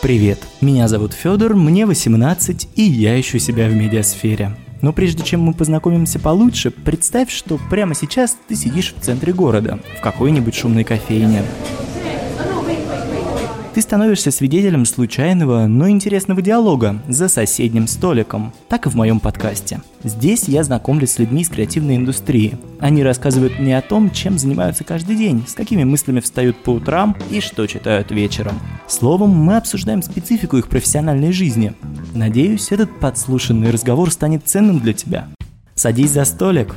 Привет, меня зовут Федор, мне 18, и я ищу себя в медиасфере. Но прежде чем мы познакомимся получше, представь, что прямо сейчас ты сидишь в центре города, в какой-нибудь шумной кофейне. Ты становишься свидетелем случайного, но интересного диалога за соседним столиком. Так и в моем подкасте. Здесь я знакомлюсь с людьми из креативной индустрии. Они рассказывают мне о том, чем занимаются каждый день, с какими мыслями встают по утрам и что читают вечером. Словом, мы обсуждаем специфику их профессиональной жизни. Надеюсь, этот подслушанный разговор станет ценным для тебя. Садись за столик,